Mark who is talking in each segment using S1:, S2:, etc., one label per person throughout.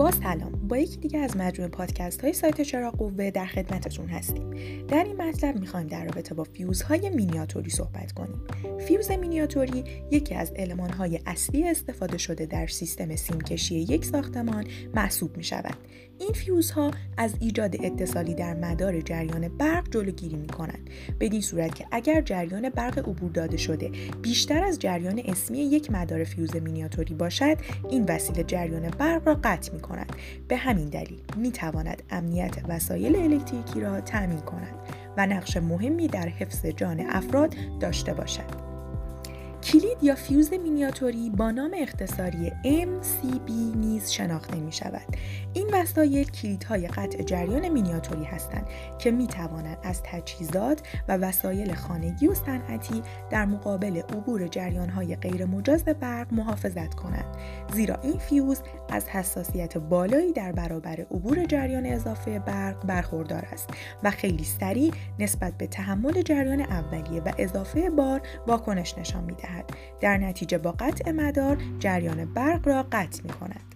S1: با سلام. با یکی دیگه از مجموعه پادکست های سایت چراغ قوه در خدمتتون هستیم. در این مطلب می‌خوایم در رابطه با فیوزهای مینیاتوری صحبت کنیم. فیوز مینیاتوری یکی از المان های اصلی استفاده شده در سیستم سیمکشی یک ساختمان محسوب می شود این فیوزها از ایجاد اتصالی در مدار جریان برق جلوگیری می کنند بدین صورت که اگر جریان برق عبور داده شده بیشتر از جریان اسمی یک مدار فیوز مینیاتوری باشد این وسیله جریان برق را قطع می کند به همین دلیل می تواند امنیت وسایل الکتریکی را تأمین کند و نقش مهمی در حفظ جان افراد داشته باشد. کلید یا فیوز مینیاتوری با نام اختصاری MCB نیز شناخته می شود. این وسایل کلیدهای قطع جریان مینیاتوری هستند که می توانند از تجهیزات و وسایل خانگی و صنعتی در مقابل عبور جریانهای غیر مجاز برق محافظت کنند. زیرا این فیوز از حساسیت بالایی در برابر عبور جریان اضافه برق برخوردار است و خیلی سریع نسبت به تحمل جریان اولیه و اضافه بار واکنش نشان می در نتیجه با قطع مدار جریان برق را قطع می کند.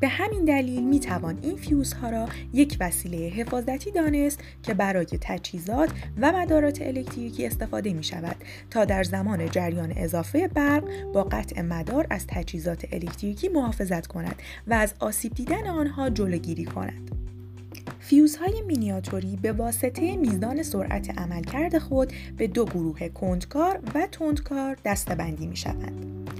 S1: به همین دلیل می توان این فیوزها را یک وسیله حفاظتی دانست که برای تجهیزات و مدارات الکتریکی استفاده می شود تا در زمان جریان اضافه برق با قطع مدار از تجهیزات الکتریکی محافظت کند و از آسیب دیدن آنها جلوگیری کند. فیوزهای مینیاتوری به واسطه میزان سرعت عملکرد خود به دو گروه کندکار و تندکار دستبندی می شوند.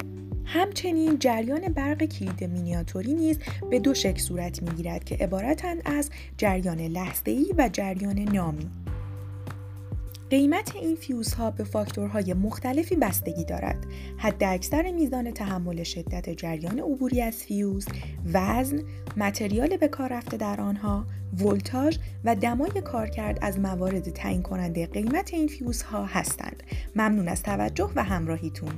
S1: همچنین جریان برق کلید مینیاتوری نیز به دو شکل صورت می گیرد که عبارتند از جریان لحظه‌ای و جریان نامی. قیمت این فیوزها به فاکتورهای مختلفی بستگی دارد. حد اکثر میزان تحمل شدت جریان عبوری از فیوز، وزن، متریال به کار رفته در آنها، ولتاژ و دمای کارکرد از موارد تعیین کننده قیمت این فیوزها هستند. ممنون از توجه و همراهیتون.